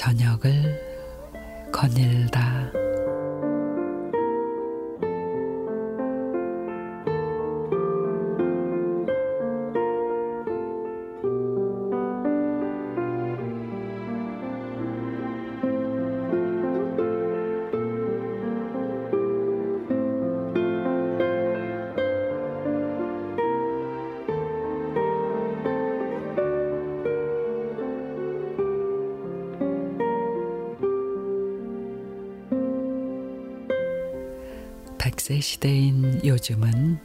저녁을 거닐다. 백세 시대인 요즘은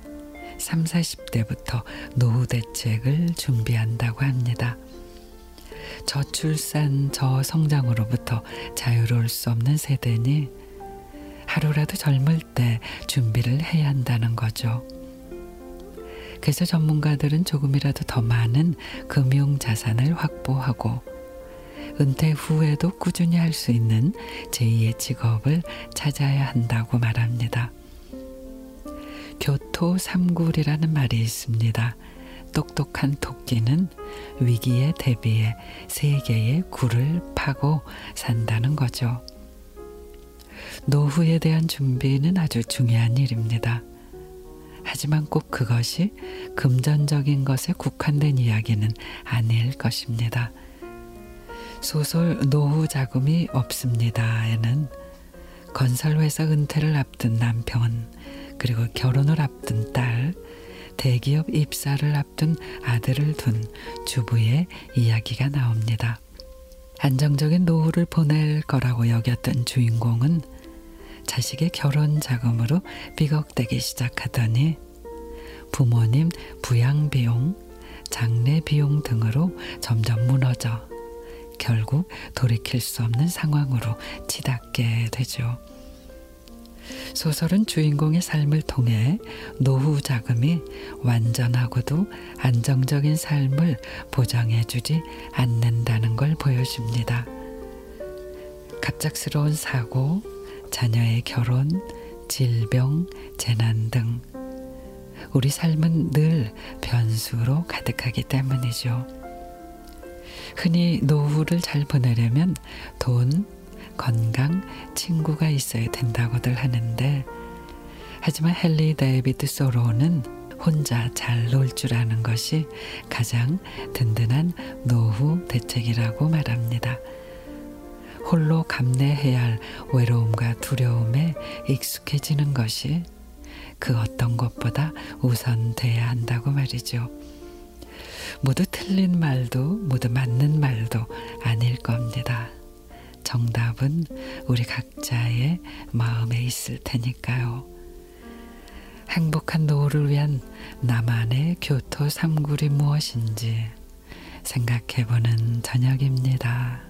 3, 40대부터 노후 대책을 준비한다고 합니다. 저출산, 저성장으로부터 자유로울 수 없는 세대니 하루라도 젊을 때 준비를 해야 한다는 거죠. 그래서 전문가들은 조금이라도 더 많은 금융 자산을 확보하고 은퇴 후에도 꾸준히 할 수 있는 제2의 직업을 찾아야 한다고 말합니다. 교토 삼굴이라는 말이 있습니다. 똑똑한 토끼는 위기에 대비해 세 개의 굴을 파고 산다는 거죠. 노후에 대한 준비는 아주 중요한 일입니다. 하지만 꼭 그것이 금전적인 것에 국한된 이야기는 아닐 것입니다. 소설 노후 자금이 없습니다에는 건설회사 은퇴를 앞둔 남편, 그리고 결혼을 앞둔 딸, 대기업 입사를 앞둔 아들을 둔 주부의 이야기가 나옵니다. 안정적인 노후를 보낼 거라고 여겼던 주인공은 자식의 결혼 자금으로 삐걱대기 시작하더니 부모님 부양 비용, 장례 비용 등으로 점점 무너져 결국 돌이킬 수 없는 상황으로 치닫게 되죠. 소설은 주인공의 삶을 통해 노후 자금이 완전하고도 안정적인 삶을 보장해주지 않는다는 걸 보여줍니다. 갑작스러운 사고, 자녀의 결혼, 질병, 재난 등 우리 삶은 늘 변수로 가득하기 때문이죠. 흔히 노후를 잘 보내려면 돈, 건강, 친구가 있어야 된다고들 하는데 하지만 헨리 데이비드 소로는 혼자 잘 놀 줄 아는 것이 가장 든든한 노후 대책이라고 말합니다. 홀로 감내해야 할 외로움과 두려움에 익숙해지는 것이 그 어떤 것보다 우선 돼야 한다고 말이죠. 모두 틀린 말도 모두 맞는 말도 아닐 겁니다. 정답은 우리 각자의 마음에 있을 테니까요. 행복한 노후를 위한 나만의 교토 삼굴이 무엇인지 생각해보는 저녁입니다.